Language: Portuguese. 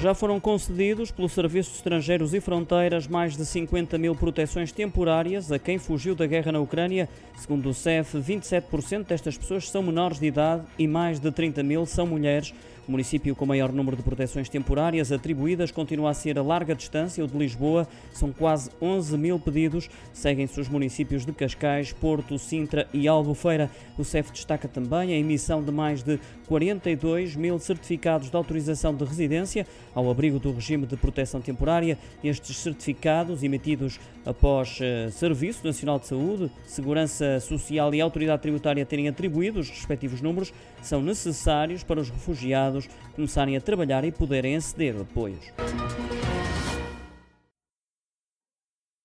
Já foram concedidos pelo Serviço de Estrangeiros e Fronteiras mais de 50 mil proteções temporárias a quem fugiu da guerra na Ucrânia. Segundo o CEF, 27% destas pessoas são menores de idade e mais de 30 mil são mulheres. O município com maior número de proteções temporárias atribuídas continua a ser a larga distância, o de Lisboa. São quase 11 mil pedidos. Seguem-se os municípios de Cascais, Porto, Sintra e Albufeira. O CEF destaca também a emissão de mais de 42 mil certificados de autorização de residência ao abrigo do regime de proteção temporária. Estes certificados, emitidos após uh, Serviço Nacional de Saúde, Segurança Social e Autoridade Tributária terem atribuído os respectivos números, são necessários para os refugiados começarem a trabalhar e poderem aceder a apoios.